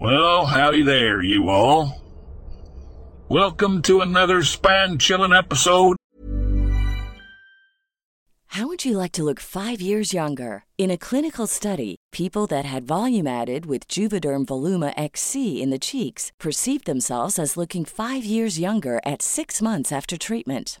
Well, howdy there, you all. Welcome to another Span Chillin' episode. How would you like to look five years younger? In a clinical study, people that had volume added with Juvederm Voluma XC in the cheeks perceived themselves as looking five years younger at six months after treatment.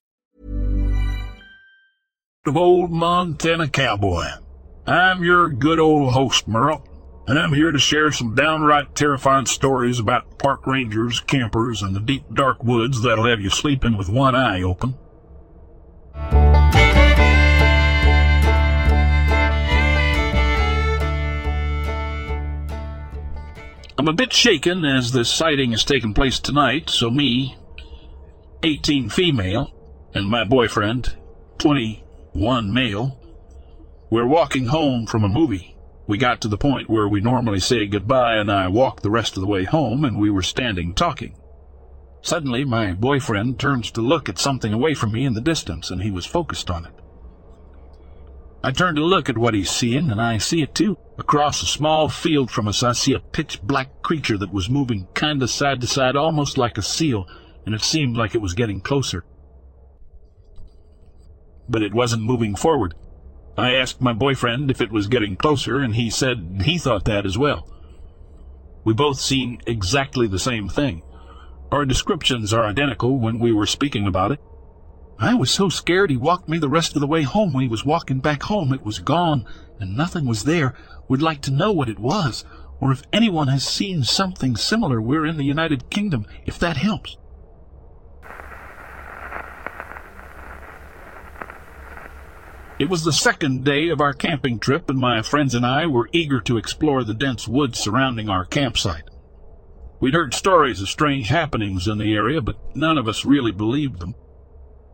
Of old Montana Cowboy. I'm your good old host, Merle, and I'm here to share some downright terrifying stories about park rangers, campers, and the deep dark woods that'll have you sleeping with one eye open. I'm a bit shaken as this sighting has taken place tonight, so me, 18 female, and my boyfriend, 21 male, we're walking home from a movie. We got to the point where we normally say goodbye, and I walked the rest of the way home, and we were standing talking. Suddenly, my boyfriend turns to look at something away from me in the distance, and he was focused on it. I turn to look at what he's seeing, and I see it too. Across a small field from us, I see a pitch black creature that was moving kinda side to side, almost like a seal, and it seemed like it was getting closer. But it wasn't moving forward. I asked my boyfriend if it was getting closer, and he said he thought that as well. We both seen exactly the same thing. Our descriptions are identical when we were speaking about it. I was so scared he walked me the rest of the way home. When he was walking back home, it was gone, and nothing was there. Would like to know what it was, or if anyone has seen something similar. We're in the United Kingdom, if that helps. It was the second day of our camping trip, and my friends and I were eager to explore the dense woods surrounding our campsite. We'd heard stories of strange happenings in the area, but none of us really believed them.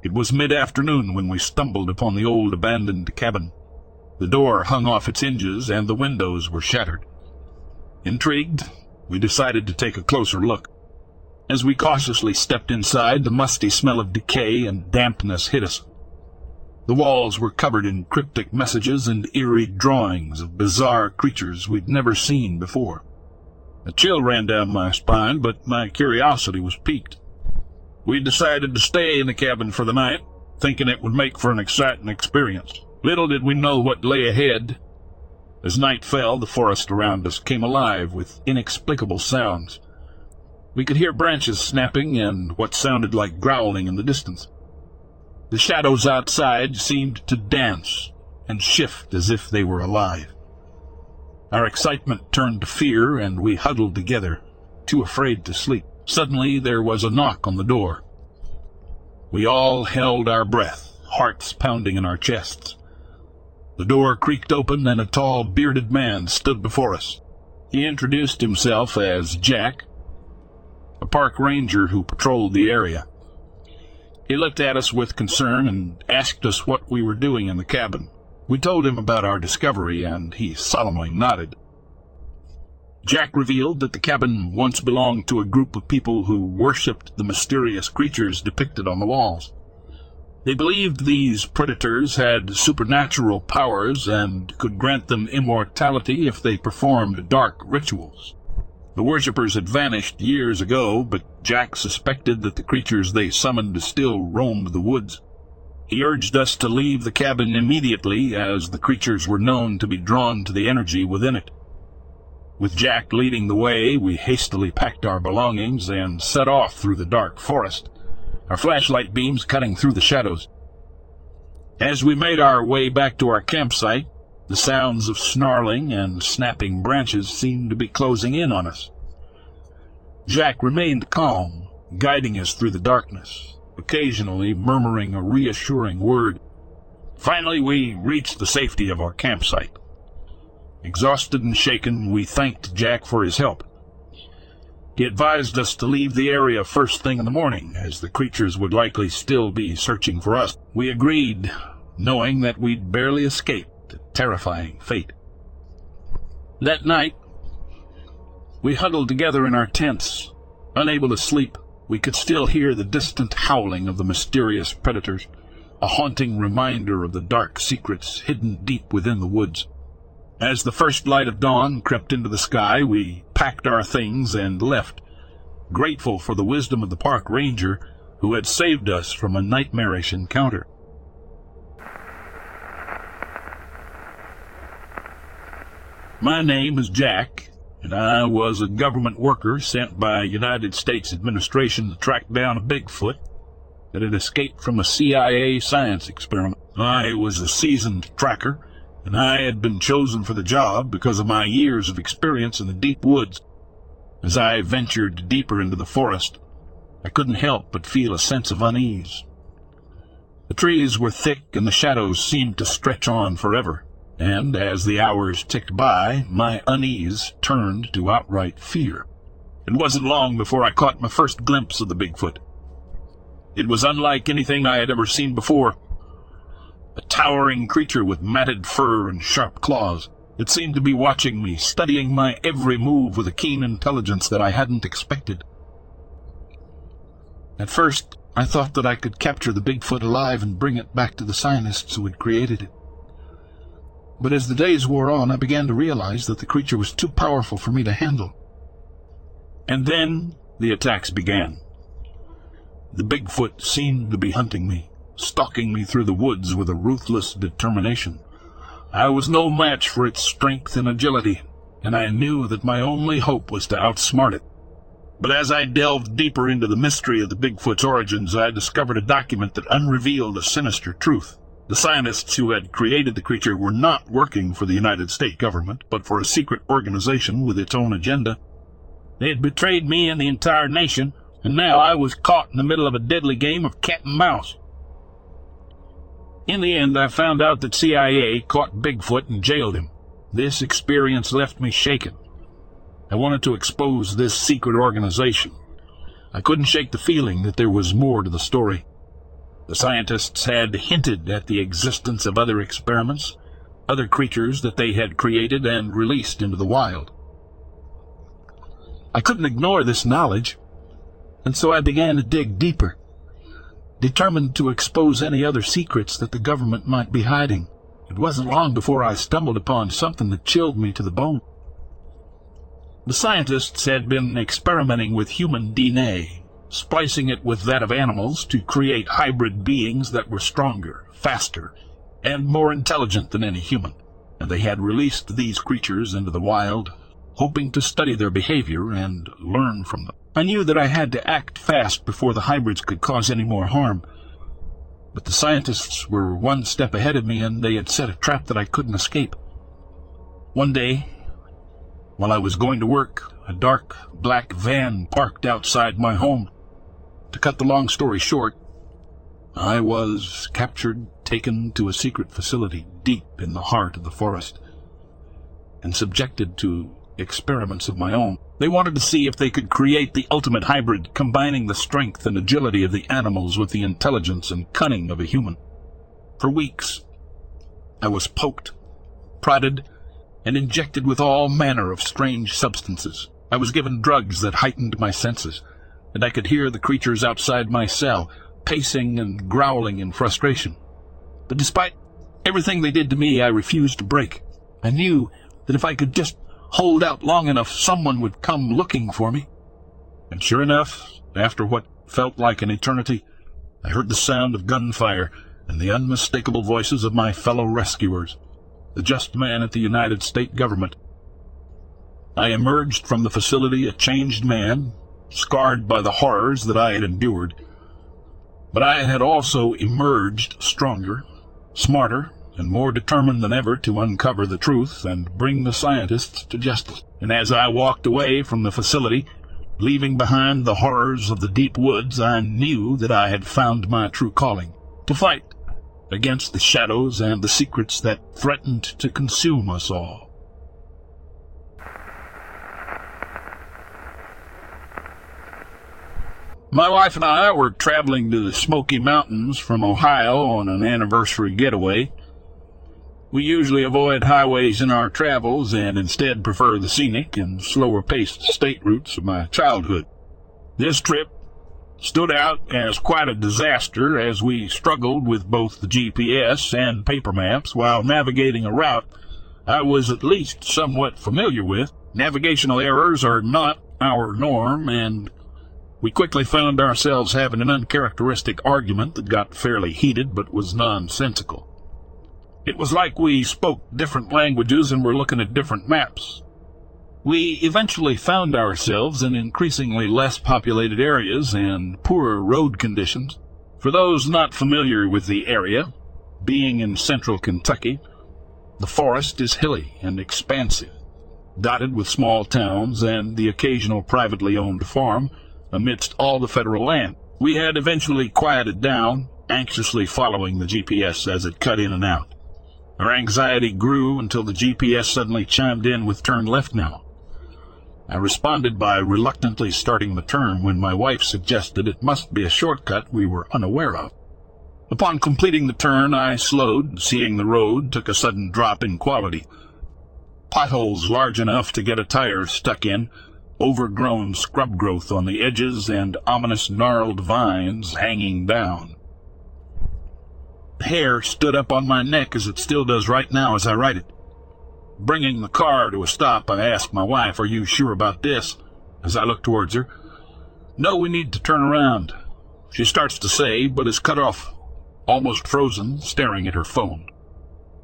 It was mid-afternoon when we stumbled upon the old abandoned cabin. The door hung off its hinges and the windows were shattered. Intrigued, we decided to take a closer look. As we cautiously stepped inside, the musty smell of decay and dampness hit us. The walls were covered in cryptic messages and eerie drawings of bizarre creatures we'd never seen before. A chill ran down my spine, but my curiosity was piqued. We decided to stay in the cabin for the night, thinking it would make for an exciting experience. Little did we know what lay ahead. As night fell, the forest around us came alive with inexplicable sounds. We could hear branches snapping and what sounded like growling in the distance. The shadows outside seemed to dance and shift as if they were alive. Our excitement turned to fear, and we huddled together, too afraid to sleep. Suddenly there was a knock on the door. We all held our breath, hearts pounding in our chests. The door creaked open, and a tall, bearded man stood before us. He introduced himself as Jack, a park ranger who patrolled the area. He looked at us with concern and asked us what we were doing in the cabin. We told him about our discovery, and he solemnly nodded. Jack revealed that the cabin once belonged to a group of people who worshipped the mysterious creatures depicted on the walls. They believed these predators had supernatural powers and could grant them immortality if they performed dark rituals. The worshippers had vanished years ago, but Jack suspected that the creatures they summoned still roamed the woods. He urged us to leave the cabin immediately, as the creatures were known to be drawn to the energy within it. With Jack leading the way, we hastily packed our belongings and set off through the dark forest our flashlight beams cutting through the shadows. As we made our way back to our campsite, the sounds of snarling and snapping branches seemed to be closing in on us. Jack remained calm, guiding us through the darkness, occasionally murmuring a reassuring word. Finally, we reached the safety of our campsite. Exhausted and shaken, we thanked Jack for his help. He advised us to leave the area first thing in the morning, as the creatures would likely still be searching for us. We agreed, knowing that we'd barely escaped a terrifying fate. That night, we huddled together in our tents. Unable to sleep, we could still hear the distant howling of the mysterious predators, a haunting reminder of the dark secrets hidden deep within the woods. As the first light of dawn crept into the sky, we packed our things and left, grateful for the wisdom of the park ranger who had saved us from a nightmarish encounter. My name is Jack, and I was a government worker sent by United States administration to track down a Bigfoot that had escaped from a CIA science experiment. I was a seasoned tracker and I had been chosen for the job because of my years of experience in the deep woods. As I ventured deeper into the forest, I couldn't help but feel a sense of unease. The trees were thick and the shadows seemed to stretch on forever, and as the hours ticked by, my unease turned to outright fear. It wasn't long before I caught my first glimpse of the Bigfoot. It was unlike anything I had ever seen before a towering creature with matted fur and sharp claws. It seemed to be watching me, studying my every move with a keen intelligence that I hadn't expected. At first, I thought that I could capture the Bigfoot alive and bring it back to the scientists who had created it. But as the days wore on, I began to realize that the creature was too powerful for me to handle. And then the attacks began. The Bigfoot seemed to be hunting me stalking me through the woods with a ruthless determination. I was no match for its strength and agility, and I knew that my only hope was to outsmart it. But as I delved deeper into the mystery of the Bigfoot's origins, I discovered a document that unrevealed a sinister truth. The scientists who had created the creature were not working for the United States government, but for a secret organization with its own agenda. They had betrayed me and the entire nation, and now I was caught in the middle of a deadly game of cat and mouse. In the end, I found out that CIA caught Bigfoot and jailed him. This experience left me shaken. I wanted to expose this secret organization. I couldn't shake the feeling that there was more to the story. The scientists had hinted at the existence of other experiments, other creatures that they had created and released into the wild. I couldn't ignore this knowledge, and so I began to dig deeper determined to expose any other secrets that the government might be hiding. It wasn't long before I stumbled upon something that chilled me to the bone. The scientists had been experimenting with human DNA, splicing it with that of animals to create hybrid beings that were stronger, faster, and more intelligent than any human, and they had released these creatures into the wild, hoping to study their behavior and learn from them. I knew that I had to act fast before the hybrids could cause any more harm, but the scientists were one step ahead of me and they had set a trap that I couldn't escape. One day, while I was going to work, a dark black van parked outside my home. To cut the long story short, I was captured, taken to a secret facility deep in the heart of the forest, and subjected to experiments of my own. They wanted to see if they could create the ultimate hybrid, combining the strength and agility of the animals with the intelligence and cunning of a human. For weeks, I was poked, prodded, and injected with all manner of strange substances. I was given drugs that heightened my senses, and I could hear the creatures outside my cell, pacing and growling in frustration. But despite everything they did to me, I refused to break. I knew that if I could just hold out long enough, someone would come looking for me. And sure enough, after what felt like an eternity, I heard the sound of gunfire and the unmistakable voices of my fellow rescuers, the just man at the United States government. I emerged from the facility a changed man, scarred by the horrors that I had endured. But I had also emerged stronger, smarter, and more determined than ever to uncover the truth and bring the scientists to justice. And as I walked away from the facility, leaving behind the horrors of the deep woods, I knew that I had found my true calling to fight against the shadows and the secrets that threatened to consume us all. My wife and I were traveling to the Smoky Mountains from Ohio on an anniversary getaway. We usually avoid highways in our travels and instead prefer the scenic and slower paced state routes of my childhood. This trip stood out as quite a disaster as we struggled with both the GPS and paper maps while navigating a route I was at least somewhat familiar with. Navigational errors are not our norm, and we quickly found ourselves having an uncharacteristic argument that got fairly heated but was nonsensical. It was like we spoke different languages and were looking at different maps. We eventually found ourselves in increasingly less populated areas and poorer road conditions. For those not familiar with the area, being in central Kentucky, the forest is hilly and expansive, dotted with small towns and the occasional privately owned farm amidst all the federal land. We had eventually quieted down, anxiously following the GPS as it cut in and out. Our anxiety grew until the GPS suddenly chimed in with turn left now. I responded by reluctantly starting the turn when my wife suggested it must be a shortcut we were unaware of. Upon completing the turn, I slowed, seeing the road took a sudden drop in quality. Potholes large enough to get a tire stuck in, overgrown scrub growth on the edges, and ominous gnarled vines hanging down hair stood up on my neck as it still does right now as I write it. Bringing the car to a stop, I ask my wife, Are you sure about this? As I look towards her. No, we need to turn around. She starts to say, but is cut off, almost frozen, staring at her phone.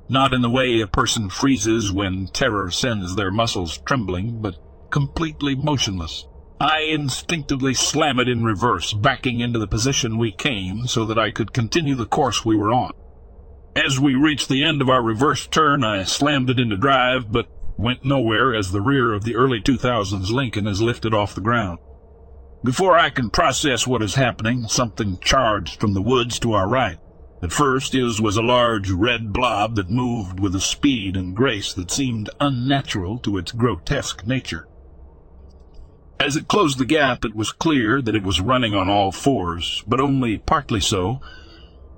Not in the way a person freezes when terror sends their muscles trembling, but completely motionless. I instinctively slam it in reverse, backing into the position we came so that I could continue the course we were on. As we reached the end of our reverse turn, I slammed it into drive, but went nowhere as the rear of the early 2000s Lincoln is lifted off the ground. Before I can process what is happening, something charged from the woods to our right. At first, it was a large red blob that moved with a speed and grace that seemed unnatural to its grotesque nature. As it closed the gap, it was clear that it was running on all fours, but only partly so,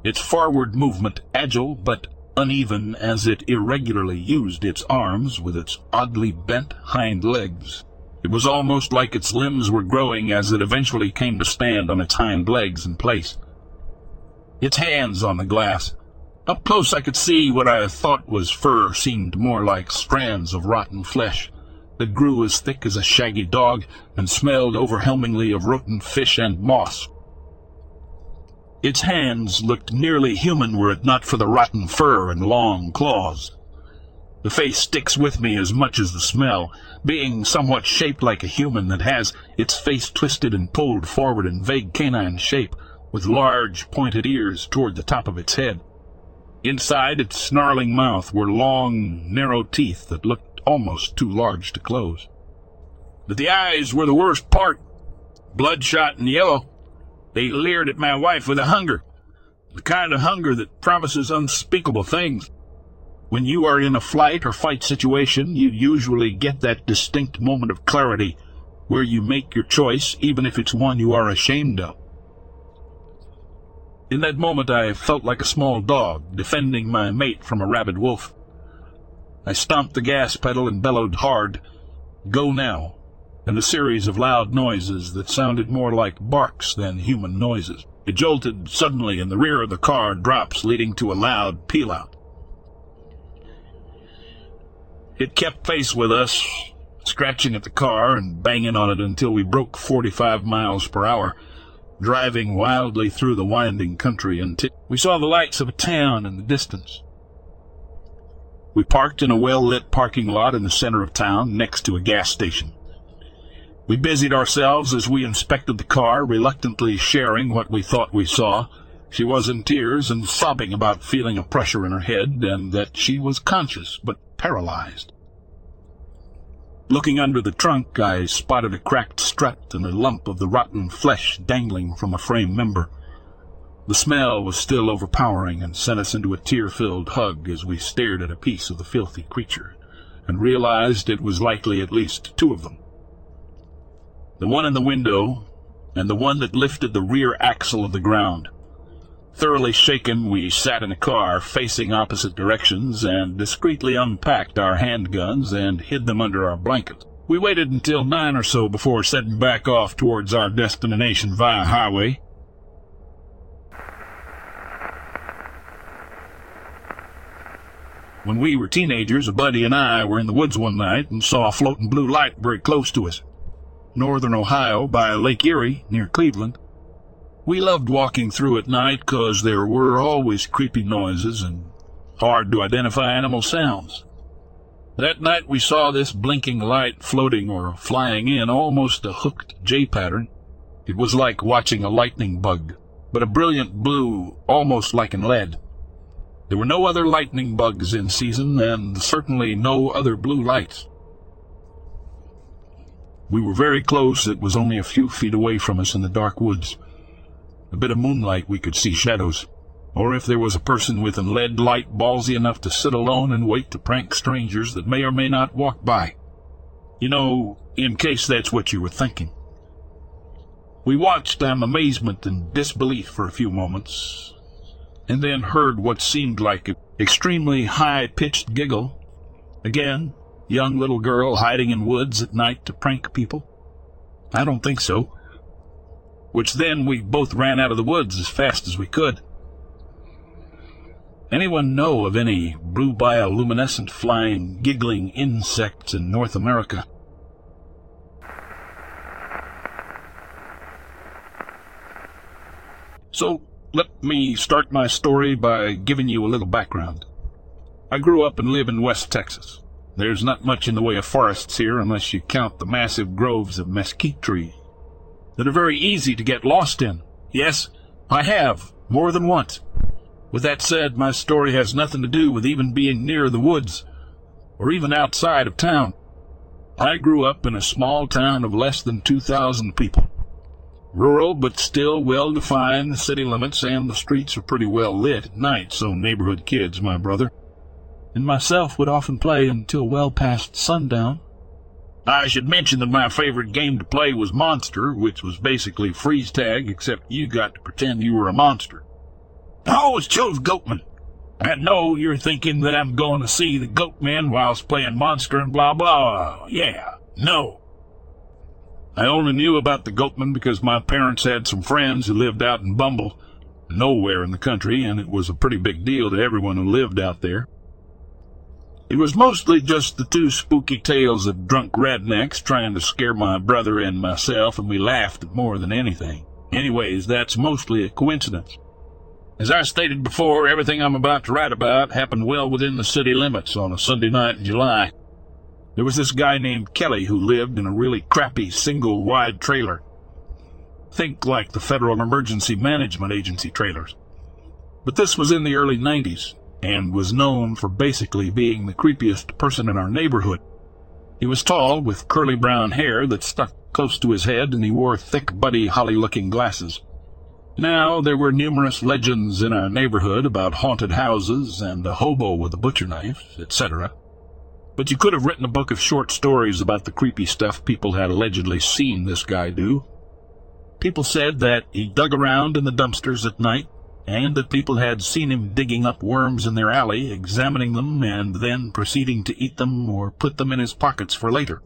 its forward movement agile but uneven as it irregularly used its arms with its oddly bent hind legs. It was almost like its limbs were growing as it eventually came to stand on its hind legs in place. Its hands on the glass. Up close I could see what I thought was fur seemed more like strands of rotten flesh that grew as thick as a shaggy dog and smelled overwhelmingly of rotten fish and moss. Its hands looked nearly human were it not for the rotten fur and long claws. The face sticks with me as much as the smell, being somewhat shaped like a human that has its face twisted and pulled forward in vague canine shape, with large pointed ears toward the top of its head. Inside its snarling mouth were long, narrow teeth that looked almost too large to close. But the eyes were the worst part, bloodshot and yellow. They leered at my wife with a hunger, the kind of hunger that promises unspeakable things. When you are in a flight or fight situation, you usually get that distinct moment of clarity where you make your choice, even if it's one you are ashamed of. In that moment, I felt like a small dog defending my mate from a rabid wolf. I stomped the gas pedal and bellowed hard, Go now, and a series of loud noises that sounded more like barks than human noises. It jolted suddenly, and the rear of the car drops, leading to a loud peel out. It kept pace with us, scratching at the car and banging on it until we broke 45 miles per hour driving wildly through the winding country until we saw the lights of a town in the distance. We parked in a well-lit parking lot in the center of town next to a gas station. We busied ourselves as we inspected the car, reluctantly sharing what we thought we saw. She was in tears and sobbing about feeling a pressure in her head and that she was conscious but paralyzed. Looking under the trunk, I spotted a cracked strut and a lump of the rotten flesh dangling from a frame member. The smell was still overpowering and sent us into a tear-filled hug as we stared at a piece of the filthy creature and realized it was likely at least two of them. The one in the window and the one that lifted the rear axle of the ground. Thoroughly shaken, we sat in the car facing opposite directions and discreetly unpacked our handguns and hid them under our blankets. We waited until nine or so before setting back off towards our destination via highway. When we were teenagers, a buddy and I were in the woods one night and saw a floating blue light very close to us. Northern Ohio by Lake Erie near Cleveland. We loved walking through at night 'cause there were always creepy noises and hard to identify animal sounds. That night we saw this blinking light floating or flying in almost a hooked J pattern. It was like watching a lightning bug, but a brilliant blue, almost like in LED. There were no other lightning bugs in season, and certainly no other blue lights. We were very close. It was only a few feet away from us in the dark woods. A bit of moonlight, we could see shadows. Or if there was a person with a LED light ballsy enough to sit alone and wait to prank strangers that may or may not walk by. You know, in case that's what you were thinking. We watched in amazement and disbelief for a few moments, and then heard what seemed like an extremely high-pitched giggle. Again, young little girl hiding in woods at night to prank people? I don't think so which then we both ran out of the woods as fast as we could. Anyone know of any blue bioluminescent flying, giggling insects in North America? So, let me start my story by giving you a little background. I grew up and live in West Texas. There's not much in the way of forests here unless you count the massive groves of mesquite trees that are very easy to get lost in. Yes, I have, more than once. With that said, my story has nothing to do with even being near the woods, or even outside of town. I grew up in a small town of less than 2,000 people. Rural, but still well-defined city limits, and the streets are pretty well lit at night, so neighborhood kids, my brother, and myself would often play until well past sundown I should mention that my favorite game to play was Monster, which was basically freeze tag, except you got to pretend you were a monster. I always chose Goatman. I know you're thinking that I'm going to see the Goatman whilst playing Monster and blah blah. Yeah, no. I only knew about the Goatman because my parents had some friends who lived out in Bumble, nowhere in the country, and it was a pretty big deal to everyone who lived out there. It was mostly just the two spooky tales of drunk rednecks trying to scare my brother and myself, and we laughed more than anything. Anyways, that's mostly a coincidence. As I stated before, everything I'm about to write about happened well within the city limits on a Sunday night in July. There was this guy named Kelly who lived in a really crappy single wide trailer. Think like the Federal Emergency Management Agency trailers. But this was in the early 90s and was known for basically being the creepiest person in our neighborhood. He was tall, with curly brown hair that stuck close to his head, and he wore thick, Buddy Holly looking glasses. Now, there were numerous legends in our neighborhood about haunted houses and a hobo with a butcher knife, etc. But you could have written a book of short stories about the creepy stuff people had allegedly seen this guy do. People said that he dug around in the dumpsters at night, and that people had seen him digging up worms in their alley, examining them, and then proceeding to eat them or put them in his pockets for later.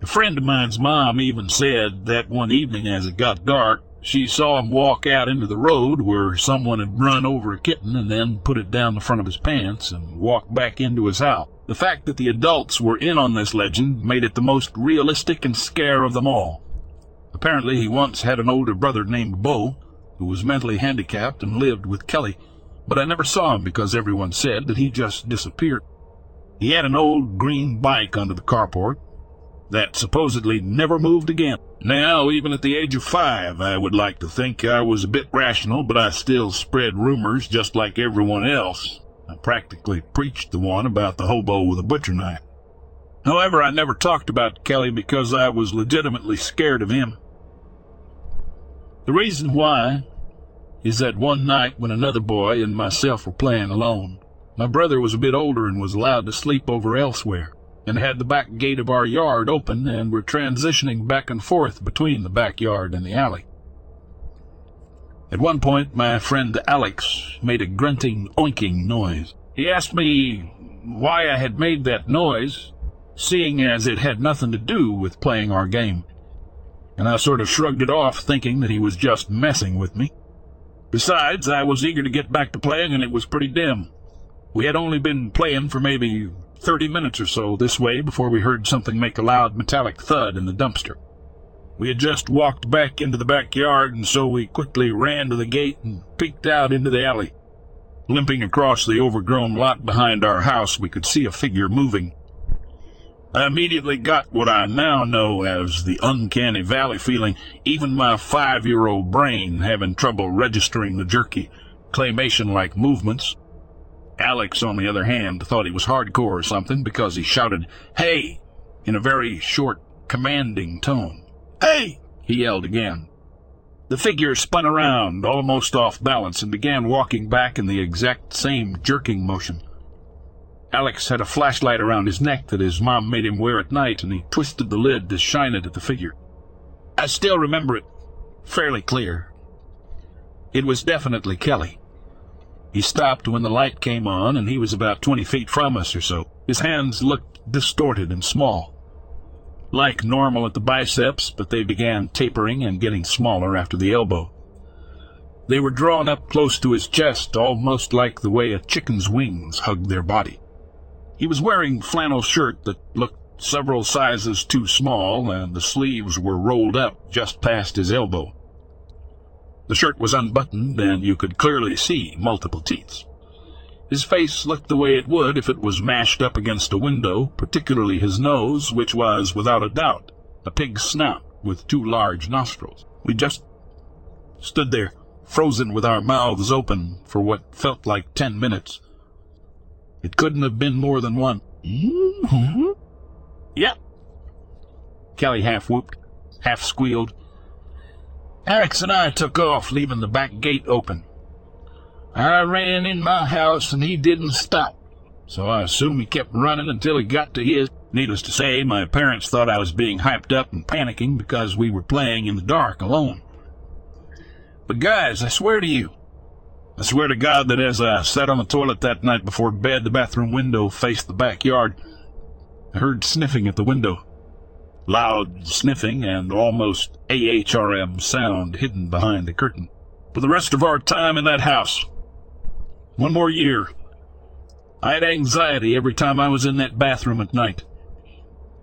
A friend of mine's mom even said that one evening as it got dark, she saw him walk out into the road where someone had run over a kitten and then put it down the front of his pants and walked back into his house. The fact that the adults were in on this legend made it the most realistic and scare of them all. Apparently, he once had an older brother named Bo, who was mentally handicapped and lived with Kelly, but I never saw him because everyone said that he just disappeared. He had an old green bike under the carport, that supposedly never moved again. Now, even at the age of five, I would like to think I was a bit rational, but I still spread rumors just like everyone else. I practically preached the one about the hobo with a butcher knife. However, I never talked about Kelly because I was legitimately scared of him. The reason why is that one night when another boy and myself were playing alone, my brother was a bit older and was allowed to sleep over elsewhere and had the back gate of our yard open and were transitioning back and forth between the backyard and the alley. At one point, my friend Alex made a grunting, oinking noise. He asked me why I had made that noise, seeing as it had nothing to do with playing our game. And I sort of shrugged it off, thinking that he was just messing with me. Besides, I was eager to get back to playing, and it was pretty dim. We had only been playing for maybe thirty minutes or so this way before we heard something make a loud metallic thud in the dumpster. We had just walked back into the backyard, and so we quickly ran to the gate and peeked out into the alley. Limping across the overgrown lot behind our house, we could see a figure moving. I immediately got what I now know as the uncanny valley feeling, even my five-year-old brain having trouble registering the jerky, claymation-like movements. Alex, on the other hand, thought he was hardcore or something because he shouted, Hey! in a very short, commanding tone. Hey! he yelled again. The figure spun around, almost off balance, and began walking back in the exact same jerking motion. Alex had a flashlight around his neck that his mom made him wear at night, and he twisted the lid to shine it at the figure. I still remember it fairly clear. It was definitely Kelly. He stopped when the light came on, and he was about twenty feet from us or so. His hands looked distorted and small. Like normal at the biceps, but they began tapering and getting smaller after the elbow. They were drawn up close to his chest, almost like the way a chicken's wings hug their body. He was wearing flannel shirt that looked several sizes too small, and the sleeves were rolled up just past his elbow. The shirt was unbuttoned, and you could clearly see multiple teeth. His face looked the way it would if it was mashed up against a window, particularly his nose, which was, without a doubt, a pig's snout with two large nostrils. We just stood there, frozen with our mouths open, for what felt like ten minutes. It couldn't have been more than one. Mm-hmm. Yep. Kelly half whooped, half squealed, Alex and I took off, leaving the back gate open. I ran in my house and he didn't stop, so I assume he kept running until he got to his. Needless to say, my parents thought I was being hyped up and panicking because we were playing in the dark alone. But guys, I swear to you, I swear to God that as I sat on the toilet that night before bed, the bathroom window faced the backyard. I heard sniffing at the window loud sniffing and almost AHRM sound hidden behind the curtain. For the rest of our time in that house, one more year, I had anxiety every time I was in that bathroom at night.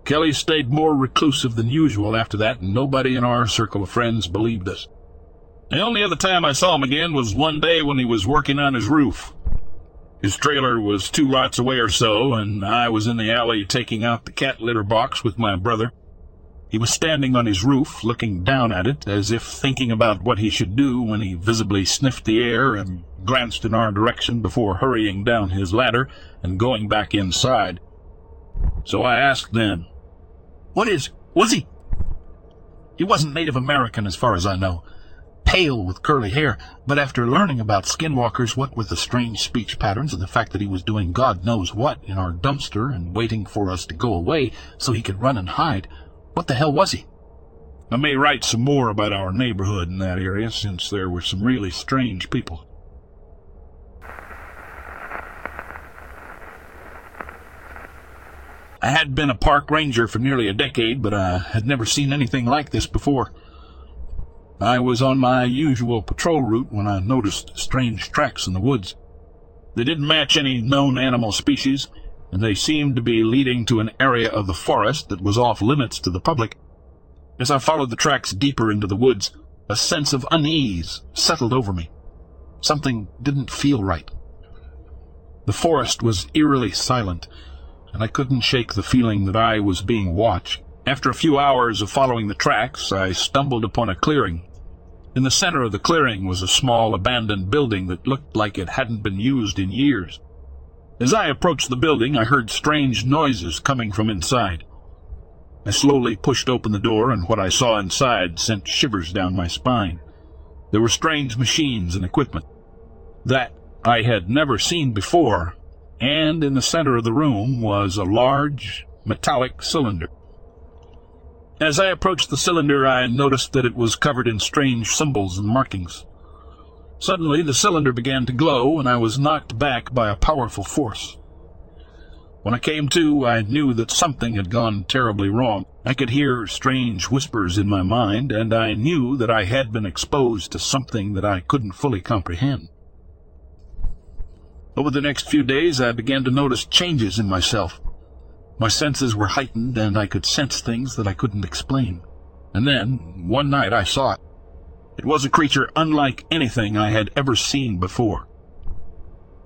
Kelly stayed more reclusive than usual after that, and nobody in our circle of friends believed us. The only other time I saw him again was one day when he was working on his roof. His trailer was two lots away or so, and I was in the alley taking out the cat litter box with my brother. He was standing on his roof, looking down at it, as if thinking about what he should do when he visibly sniffed the air and glanced in our direction before hurrying down his ladder and going back inside. So I asked then, What is, was he? He wasn't Native American as far as I know. Pale with curly hair, but after learning about skinwalkers, what with the strange speech patterns and the fact that he was doing God knows what in our dumpster and waiting for us to go away so he could run and hide, what the hell was he? I may write some more about our neighborhood in that area, since there were some really strange people. I had been a park ranger for nearly a decade, but I had never seen anything like this before. I was on my usual patrol route when I noticed strange tracks in the woods. They didn't match any known animal species, and they seemed to be leading to an area of the forest that was off limits to the public. As I followed the tracks deeper into the woods, a sense of unease settled over me. Something didn't feel right. The forest was eerily silent, and I couldn't shake the feeling that I was being watched. After a few hours of following the tracks, I stumbled upon a clearing. In the center of the clearing was a small abandoned building that looked like it hadn't been used in years. As I approached the building, I heard strange noises coming from inside. I slowly pushed open the door, and what I saw inside sent shivers down my spine. There were strange machines and equipment that I had never seen before, and in the center of the room was a large metallic cylinder. As I approached the cylinder, I noticed that it was covered in strange symbols and markings. Suddenly the cylinder began to glow, and I was knocked back by a powerful force. When I came to, I knew that something had gone terribly wrong. I could hear strange whispers in my mind, and I knew that I had been exposed to something that I couldn't fully comprehend. Over the next few days, I began to notice changes in myself. My senses were heightened, and I could sense things that I couldn't explain. And then, one night, I saw it. It was a creature unlike anything I had ever seen before.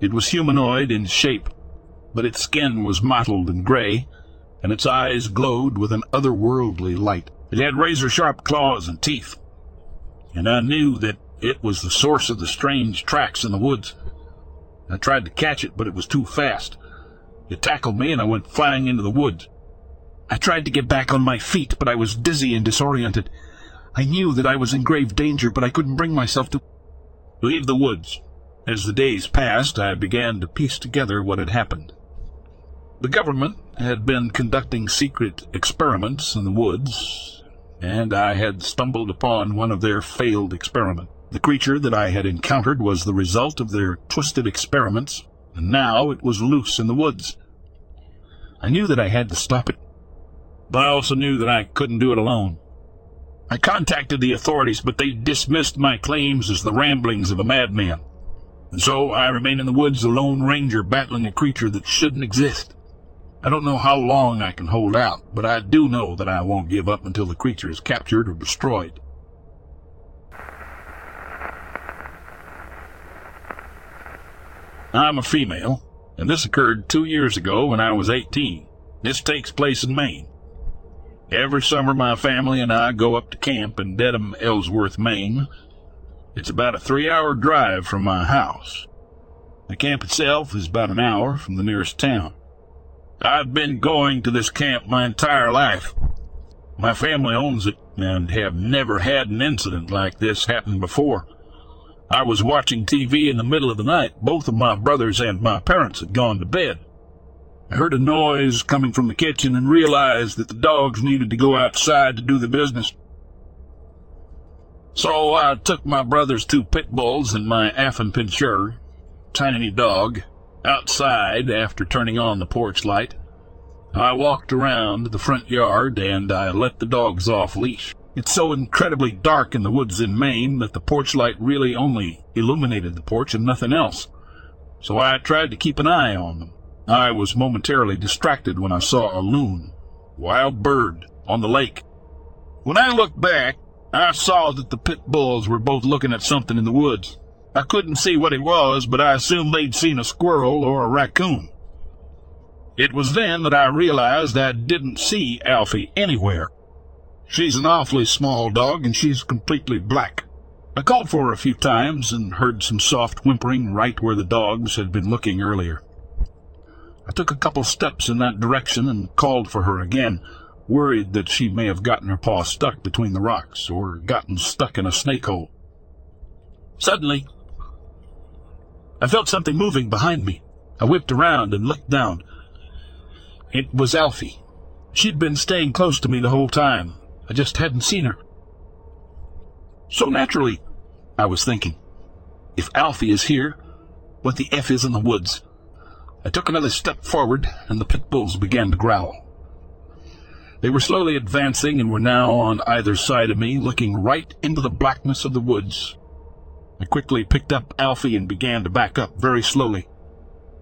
It was humanoid in shape, but its skin was mottled and gray, and its eyes glowed with an otherworldly light. It had razor-sharp claws and teeth, and I knew that it was the source of the strange tracks in the woods. I tried to catch it, but it was too fast. It tackled me, and I went flying into the woods. I tried to get back on my feet, but I was dizzy and disoriented. I knew that I was in grave danger, but I couldn't bring myself to leave the woods. As the days passed, I began to piece together what had happened. The government had been conducting secret experiments in the woods, and I had stumbled upon one of their failed experiments. The creature that I had encountered was the result of their twisted experiments, and now it was loose in the woods. I knew that I had to stop it, but I also knew that I couldn't do it alone. I contacted the authorities, but they dismissed my claims as the ramblings of a madman. And so I remain in the woods a lone ranger battling a creature that shouldn't exist. I don't know how long I can hold out, but I do know that I won't give up until the creature is captured or destroyed. I'm a female, and this occurred two years ago when I was 18. This takes place in Maine. Every summer, my family and I go up to camp in Dedham, Ellsworth, Maine. It's about a three hour drive from my house. The camp itself is about an hour from the nearest town. I've been going to this camp my entire life. My family owns it and have never had an incident like this happen before. I was watching TV in the middle of the night. Both of my brothers and my parents had gone to bed. I heard a noise coming from the kitchen and realized that the dogs needed to go outside to do the business. So I took my brother's two pit bulls and my Affenpinscher, tiny dog, outside after turning on the porch light. I walked around the front yard and I let the dogs off leash. It's so incredibly dark in the woods in Maine that the porch light really only illuminated the porch and nothing else. So I tried to keep an eye on them. I was momentarily distracted when I saw a loon, wild bird, on the lake. When I looked back, I saw that the pit bulls were both looking at something in the woods. I couldn't see what it was, but I assumed they'd seen a squirrel or a raccoon. It was then that I realized I didn't see Alfie anywhere. She's an awfully small dog, and she's completely black. I called for her a few times and heard some soft whimpering right where the dogs had been looking earlier. I took a couple steps in that direction and called for her again, worried that she may have gotten her paw stuck between the rocks or gotten stuck in a snake hole. Suddenly, I felt something moving behind me. I whipped around and looked down. It was Alfie. She'd been staying close to me the whole time. I just hadn't seen her. So naturally, I was thinking, if Alfie is here, what the F is in the woods? I took another step forward, and the pit bulls began to growl. They were slowly advancing and were now on either side of me, looking right into the blackness of the woods. I quickly picked up Alfie and began to back up very slowly.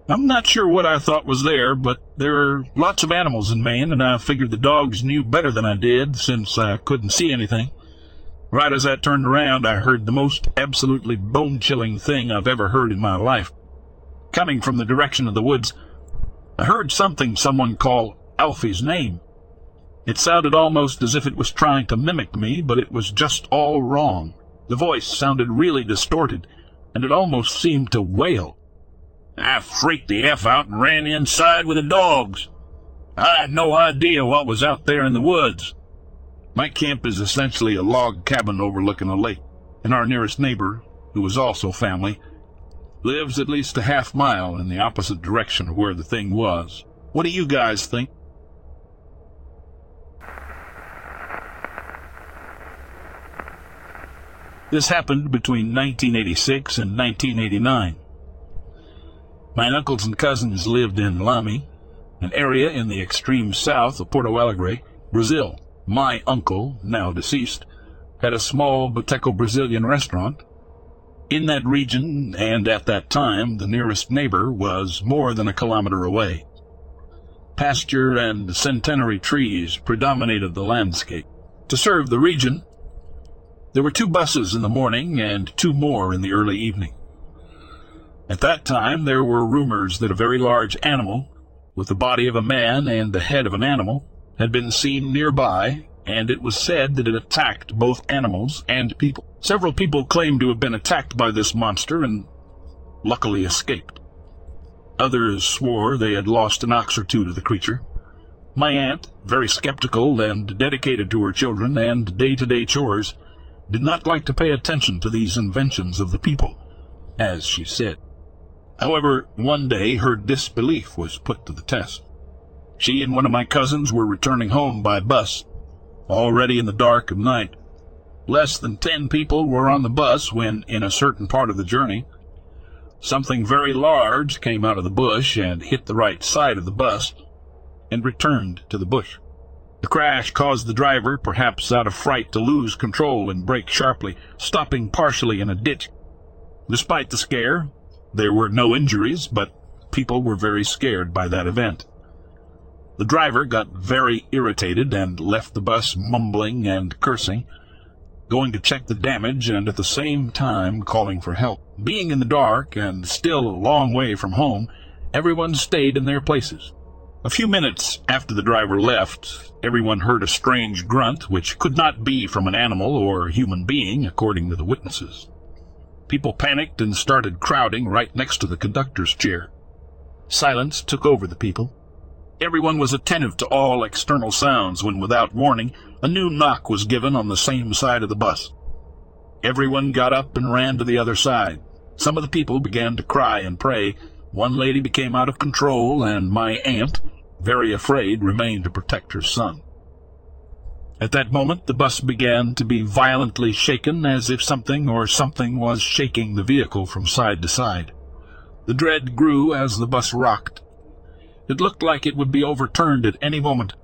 I'm not sure what I thought was there, but there are lots of animals in Maine, and I figured the dogs knew better than I did, since I couldn't see anything. Right as I turned around, I heard the most absolutely bone-chilling thing I've ever heard in my life. Coming from the direction of the woods, I heard something someone call Alfie's name. It sounded almost as if it was trying to mimic me, but it was just all wrong. The voice sounded really distorted, and it almost seemed to wail. I freaked the F out and ran inside with the dogs. I had no idea what was out there in the woods. My camp is essentially a log cabin overlooking a lake, and our nearest neighbor, who was also family, lives at least a half mile in the opposite direction of where the thing was. What do you guys think? This happened between 1986 and 1989. My uncles and cousins lived in Lami, an area in the extreme south of Porto Alegre, Brazil. My uncle, now deceased, had a small Boteco-Brazilian restaurant. In that region, and at that time, the nearest neighbor was more than a kilometer away. Pasture and centenary trees predominated the landscape. To serve the region, there were two buses in the morning and two more in the early evening. At that time, there were rumors that a very large animal, with the body of a man and the head of an animal, had been seen nearby, and it was said that it attacked both animals and people. Several people claimed to have been attacked by this monster and luckily escaped. Others swore they had lost an ox or two to the creature. My aunt, very skeptical and dedicated to her children and day-to-day chores, did not like to pay attention to these inventions of the people, as she said. However, one day her disbelief was put to the test. She and one of my cousins were returning home by bus, already in the dark of night. Less than ten people were on the bus when, in a certain part of the journey, something very large came out of the bush and hit the right side of the bus and returned to the bush. The crash caused the driver, perhaps out of fright, to lose control and brake sharply, stopping partially in a ditch. Despite the scare, there were no injuries, but people were very scared by that event. The driver got very irritated and left the bus mumbling and cursing, going to check the damage and at the same time calling for help. Being in the dark and still a long way from home, everyone stayed in their places. A few minutes after the driver left, everyone heard a strange grunt, which could not be from an animal or human being, according to the witnesses. People panicked and started crowding right next to the conductor's chair. Silence took over the people. Everyone was attentive to all external sounds when, without warning, a new knock was given on the same side of the bus. Everyone got up and ran to the other side. Some of the people began to cry and pray. One lady became out of control, and my aunt, very afraid, remained to protect her son. At that moment, the bus began to be violently shaken as if something or something was shaking the vehicle from side to side. The dread grew as the bus rocked. It looked like it would be overturned at any moment.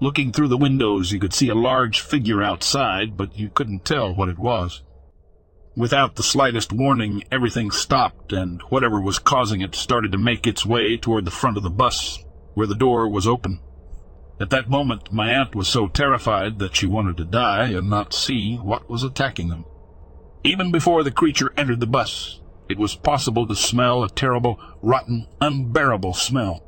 Looking through the windows, you could see a large figure outside, but you couldn't tell what it was. Without the slightest warning, everything stopped, and whatever was causing it started to make its way toward the front of the bus where the door was open. At that moment, my aunt was so terrified that she wanted to die and not see what was attacking them. Even before the creature entered the bus, it was possible to smell a terrible, rotten, unbearable smell.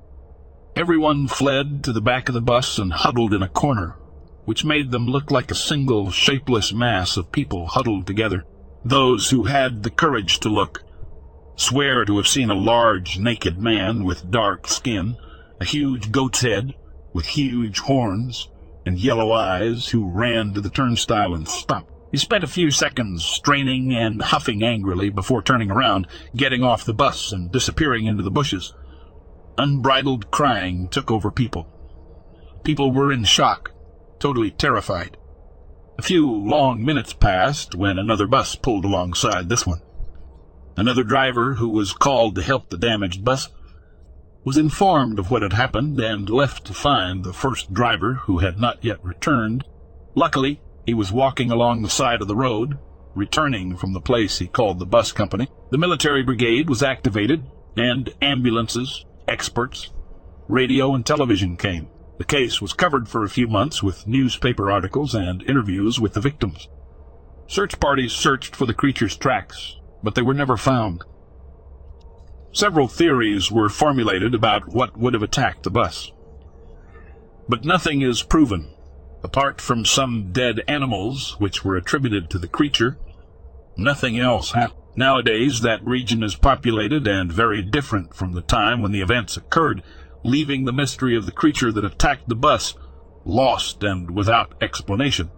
Everyone fled to the back of the bus and huddled in a corner, which made them look like a single shapeless mass of people huddled together. Those who had the courage to look swear to have seen a large, naked man with dark skin, a huge goat's head, with huge horns and yellow eyes, who ran to the turnstile and stopped. He spent a few seconds straining and huffing angrily before turning around, getting off the bus and disappearing into the bushes. Unbridled crying took over people. People were in shock, totally terrified. A few long minutes passed when another bus pulled alongside this one. Another driver, who was called to help the damaged bus, was informed of what had happened and left to find the first driver, who had not yet returned. Luckily, he was walking along the side of the road, returning from the place he called the bus company. The military brigade was activated, and ambulances, experts, radio and television came. The case was covered for a few months with newspaper articles and interviews with the victims. Search parties searched for the creature's tracks, but they were never found. Several theories were formulated about what would have attacked the bus. But nothing is proven. Apart from some dead animals which were attributed to the creature, nothing else happened. Nowadays, that region is populated and very different from the time when the events occurred, leaving the mystery of the creature that attacked the bus lost and without explanation.